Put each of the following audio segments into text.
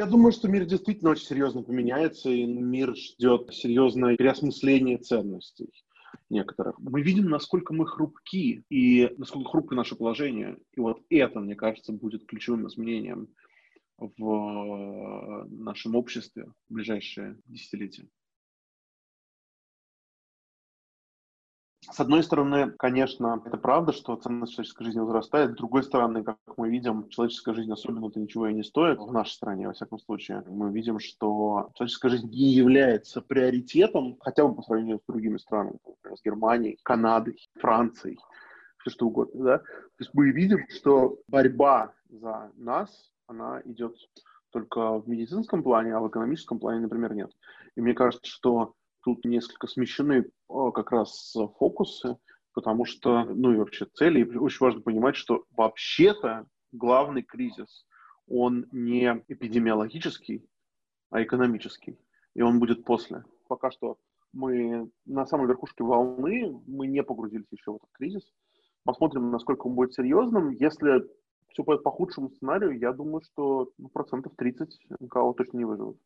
Я думаю, что мир действительно очень серьезно поменяется, и мир ждет серьезное переосмысление ценностей некоторых. Мы видим, насколько мы хрупки и насколько хрупко наше положение. И вот это, мне кажется, будет ключевым изменением в нашем обществе в ближайшие десятилетия. С одной стороны, конечно, это правда, что ценность человеческой жизни возрастает. С другой стороны, как мы видим, человеческая жизнь особенно-то ничего и не стоит в нашей стране, во всяком случае. Мы видим, что человеческая жизнь не является приоритетом, хотя бы по сравнению с другими странами, например, с Германией, Канадой, Францией, все что угодно. Да? То есть мы видим, что борьба за нас, она идет только в медицинском плане, а в экономическом плане, например, нет. И мне кажется, что тут несколько смещены как раз фокусы, потому что, ну и вообще цели. И очень важно понимать, что вообще-то главный кризис, он не эпидемиологический, а экономический. И он будет после. Пока что мы на самой верхушке волны, мы не погрузились еще в этот кризис. Посмотрим, насколько он будет серьезным. Если все пойдет по худшему сценарию, я думаю, что ну, процентов 30 никого точно не выживут.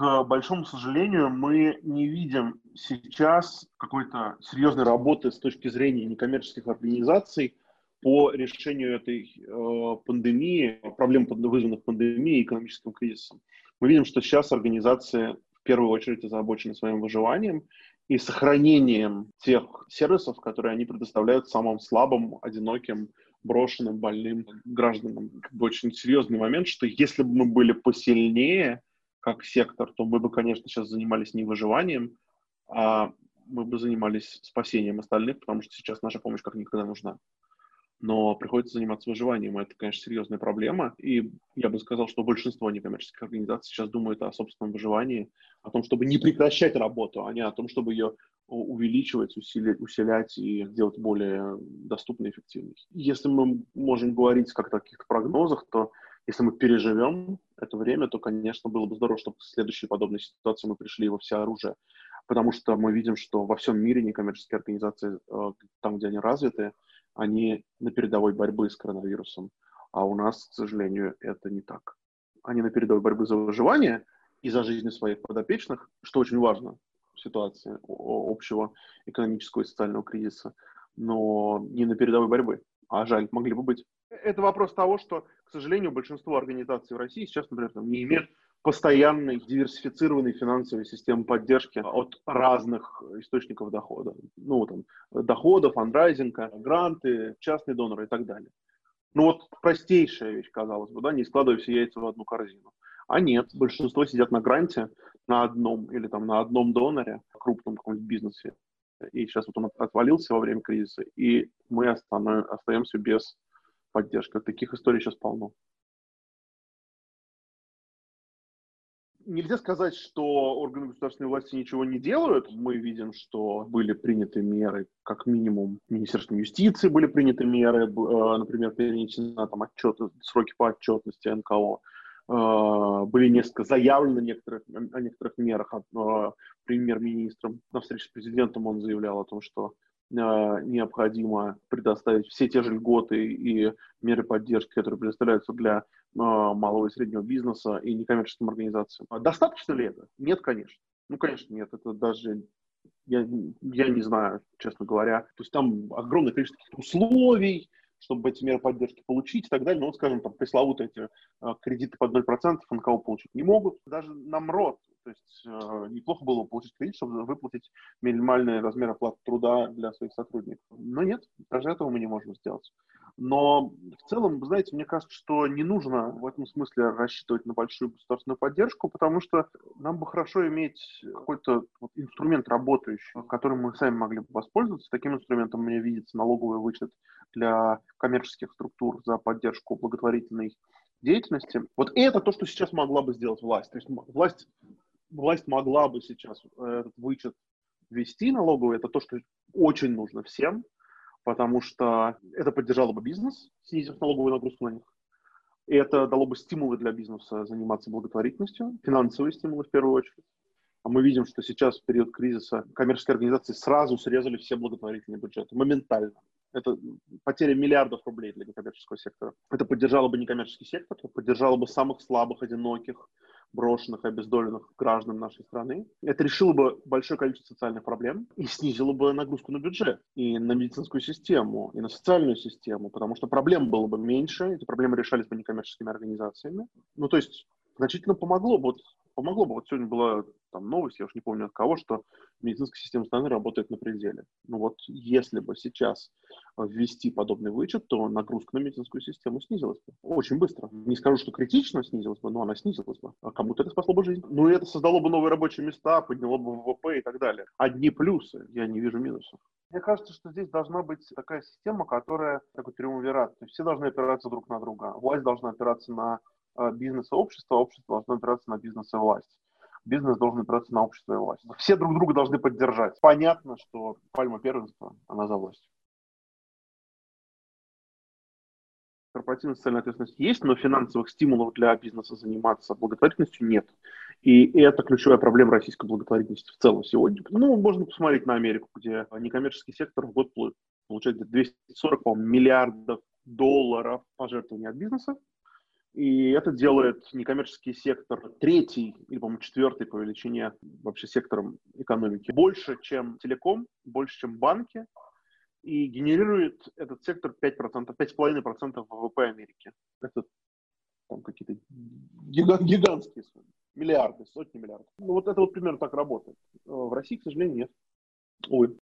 К большому сожалению, мы не видим сейчас какой-то серьезной работы с точки зрения некоммерческих организаций по решению этой э, пандемии, проблем, вызванных пандемией и экономическим кризисом. Мы видим, что сейчас организации в первую очередь озабочены своим выживанием и сохранением тех сервисов, которые они предоставляют самым слабым, одиноким, брошенным, больным гражданам. Как бы очень серьезный момент, что если бы мы были посильнее, как сектор, то мы бы, конечно, сейчас занимались не выживанием, а мы бы занимались спасением остальных, потому что сейчас наша помощь как никогда нужна. Но приходится заниматься выживанием, и это, конечно, серьезная проблема. И я бы сказал, что большинство некоммерческих организаций сейчас думают о собственном выживании, о том, чтобы не прекращать работу, а не о том, чтобы ее увеличивать, усилить, усилять и сделать более доступной и эффективной. Если мы можем говорить как-то о каких-то прогнозах, то если мы переживем это время, то, конечно, было бы здорово, чтобы в следующей подобной ситуации мы пришли во все оружие. Потому что мы видим, что во всем мире некоммерческие организации, э, там, где они развиты, они на передовой борьбы с коронавирусом. А у нас, к сожалению, это не так. Они на передовой борьбы за выживание и за жизни своих подопечных, что очень важно в ситуации общего экономического и социального кризиса, но не на передовой борьбы. А жаль, могли бы быть. Это вопрос того, что к сожалению, большинство организаций в России сейчас, например, там, не имеют постоянной диверсифицированной финансовой системы поддержки от разных источников дохода. Ну, там, доходов, фандрайзинга, гранты, частные доноры и так далее. Ну вот простейшая вещь, казалось бы, да, не складывая все яйца в одну корзину. А нет, большинство сидят на гранте на одном или там на одном доноре, крупном каком-нибудь бизнесе. И сейчас вот он отвалился во время кризиса, и мы остаемся без поддержка. Таких историй сейчас полно. Нельзя сказать, что органы государственной власти ничего не делают. Мы видим, что были приняты меры, как минимум, Министерством юстиции были приняты меры, э, например, перенесена там отчет, сроки по отчетности НКО. Э, были несколько заявлены некоторых, о некоторых мерах э, премьер-министром. На встрече с президентом он заявлял о том, что необходимо предоставить все те же льготы и меры поддержки, которые предоставляются для а, малого и среднего бизнеса и некоммерческим организациям. А достаточно ли это? Нет, конечно. Ну, конечно, нет. Это даже я, я не знаю, честно говоря. То есть там огромное количество условий, чтобы эти меры поддержки получить и так далее. Но, скажем, там пресловутые эти кредиты под 0% НКО получить не могут. Даже нам РОД то есть э, неплохо было бы получить кредит, чтобы выплатить минимальный размер оплаты труда для своих сотрудников. Но нет, даже этого мы не можем сделать. Но в целом, знаете, мне кажется, что не нужно в этом смысле рассчитывать на большую государственную поддержку, потому что нам бы хорошо иметь какой-то вот инструмент работающий, которым мы сами могли бы воспользоваться. Таким инструментом мне видится налоговый вычет для коммерческих структур за поддержку благотворительной деятельности. Вот это то, что сейчас могла бы сделать власть. То есть власть власть могла бы сейчас э, этот вычет ввести налоговый, это то, что очень нужно всем, потому что это поддержало бы бизнес, снизив налоговую нагрузку на них. И это дало бы стимулы для бизнеса заниматься благотворительностью, финансовые стимулы в первую очередь. А мы видим, что сейчас, в период кризиса, коммерческие организации сразу срезали все благотворительные бюджеты, моментально. Это потеря миллиардов рублей для некоммерческого сектора. Это поддержало бы некоммерческий сектор, это поддержало бы самых слабых, одиноких, брошенных, обездоленных граждан нашей страны. Это решило бы большое количество социальных проблем и снизило бы нагрузку на бюджет и на медицинскую систему, и на социальную систему, потому что проблем было бы меньше, эти проблемы решались бы некоммерческими организациями. Ну, то есть значительно помогло. Вот помогло бы. Вот сегодня была там новость, я уж не помню от кого, что медицинская система страны работает на пределе. Ну вот если бы сейчас ввести подобный вычет, то нагрузка на медицинскую систему снизилась бы. Очень быстро. Не скажу, что критично снизилась бы, но она снизилась бы. А кому-то это спасло бы жизнь. Ну и это создало бы новые рабочие места, подняло бы ВВП и так далее. Одни плюсы, я не вижу минусов. Мне кажется, что здесь должна быть такая система, которая такой триумвират. То есть все должны опираться друг на друга. Власть должна опираться на Э, бизнеса общества, общество должно опираться на бизнес и власть. Бизнес должен опираться на общество и власть. Все друг друга должны поддержать. Понятно, что пальма первенства, она за власть. Корпоративная социальная ответственность есть, но финансовых стимулов для бизнеса заниматься благотворительностью нет. И это ключевая проблема российской благотворительности в целом сегодня. Ну, можно посмотреть на Америку, где некоммерческий сектор в год получает 240 миллиардов долларов пожертвований от бизнеса. И это делает некоммерческий сектор третий или, по-моему, четвертый по величине вообще сектором экономики. Больше, чем телеком, больше, чем банки. И генерирует этот сектор 5%, 5,5% ВВП Америки. Это там какие-то гигантские суммы. Миллиарды, сотни миллиардов. Ну, вот это вот примерно так работает. В России, к сожалению, нет. Ой.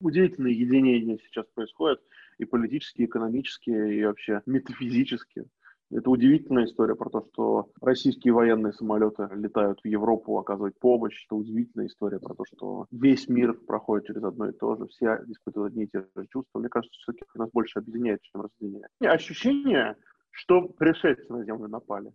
Удивительное единение сейчас происходит и политически, и экономически, и вообще метафизически. Это удивительная история про то, что российские военные самолеты летают в Европу оказывать помощь. Это удивительная история про то, что весь мир проходит через одно и то же. Все испытывают одни и те же чувства. Мне кажется, все-таки нас больше объединяет, чем разъединяет. Ощущение, что пришельцы на Землю напали.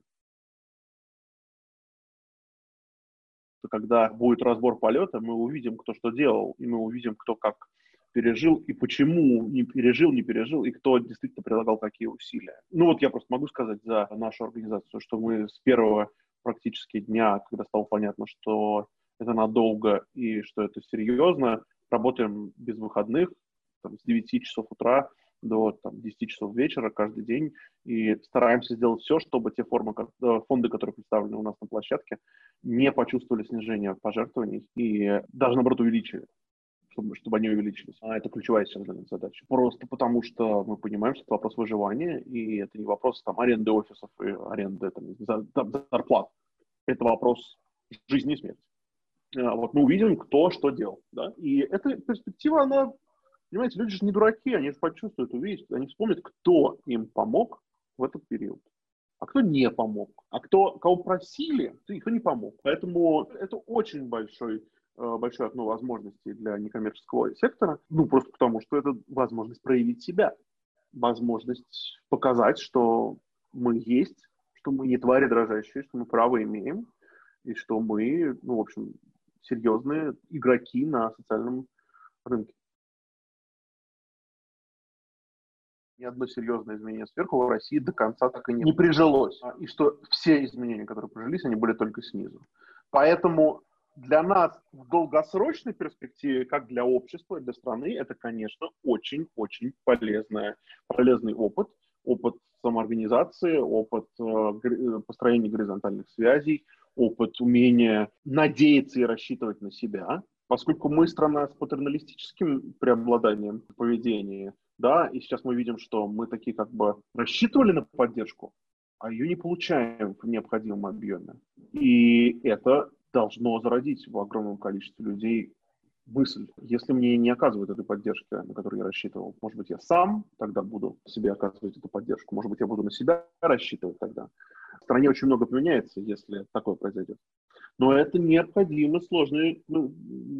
Когда будет разбор полета, мы увидим, кто что делал, и мы увидим, кто как пережил и почему не пережил, не пережил, и кто действительно прилагал какие усилия. Ну вот я просто могу сказать за нашу организацию, что мы с первого практически дня, когда стало понятно, что это надолго и что это серьезно, работаем без выходных, там, с 9 часов утра до там, 10 часов вечера каждый день и стараемся сделать все, чтобы те формы, э, фонды, которые представлены у нас на площадке, не почувствовали снижение пожертвований и даже, наоборот, увеличили чтобы, чтобы они увеличились. А это ключевая сейчас задача. Просто потому, что мы понимаем, что это вопрос выживания, и это не вопрос там, аренды офисов и аренды там, зарплат. Это вопрос жизни и смерти. А вот мы увидим, кто что делал. Да? И эта перспектива, она, понимаете, люди же не дураки, они же почувствуют, увидят, они вспомнят, кто им помог в этот период а кто не помог, а кто, кого просили, кто не помог. Поэтому это очень большой большое окно возможностей для некоммерческого сектора, ну, просто потому что это возможность проявить себя, возможность показать, что мы есть, что мы не твари дрожащие, что мы право имеем, и что мы, ну, в общем, серьезные игроки на социальном рынке. Ни одно серьезное изменение сверху в России до конца так и не, не прижилось. И что все изменения, которые прижились, они были только снизу. Поэтому для нас в долгосрочной перспективе, как для общества, для страны, это, конечно, очень-очень полезный, полезный опыт. Опыт самоорганизации, опыт э, э, построения горизонтальных связей, опыт умения надеяться и рассчитывать на себя. Поскольку мы страна с патерналистическим преобладанием поведения, да, и сейчас мы видим, что мы такие как бы рассчитывали на поддержку, а ее не получаем в необходимом объеме. И это должно зародить в огромном количестве людей мысль, если мне не оказывают этой поддержки, на которую я рассчитывал, может быть, я сам тогда буду себе оказывать эту поддержку, может быть, я буду на себя рассчитывать тогда. В стране очень много поменяется, если такое произойдет. Но это необходимо сложные, ну,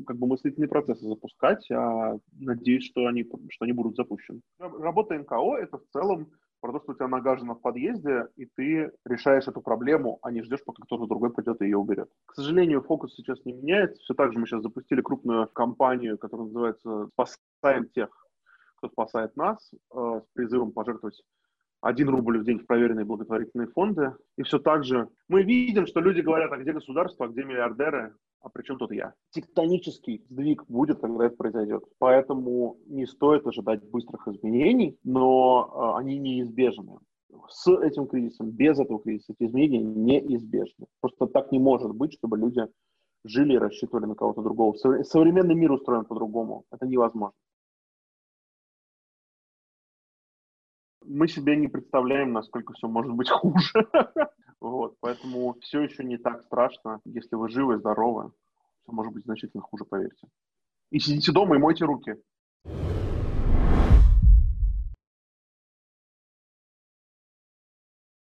как бы мыслительные процессы запускать, а надеюсь, что они, что они будут запущены. Работа НКО – это в целом про то, что у тебя нога в подъезде, и ты решаешь эту проблему, а не ждешь, пока кто-то другой придет и ее уберет. К сожалению, фокус сейчас не меняется. Все так же мы сейчас запустили крупную кампанию, которая называется «Спасаем тех, кто спасает нас», э, с призывом пожертвовать один рубль в день в проверенные благотворительные фонды. И все так же мы видим, что люди говорят, а где государство, а где миллиардеры, а при чем тут я? Тектонический сдвиг будет, когда это произойдет. Поэтому не стоит ожидать быстрых изменений, но э, они неизбежны. С этим кризисом, без этого кризиса эти изменения неизбежны. Просто так не может быть, чтобы люди жили и рассчитывали на кого-то другого. Современный мир устроен по-другому. Это невозможно. Мы себе не представляем, насколько все может быть хуже. Вот, поэтому все еще не так страшно. Если вы живы, здоровы, все может быть значительно хуже, поверьте. И сидите дома и мойте руки.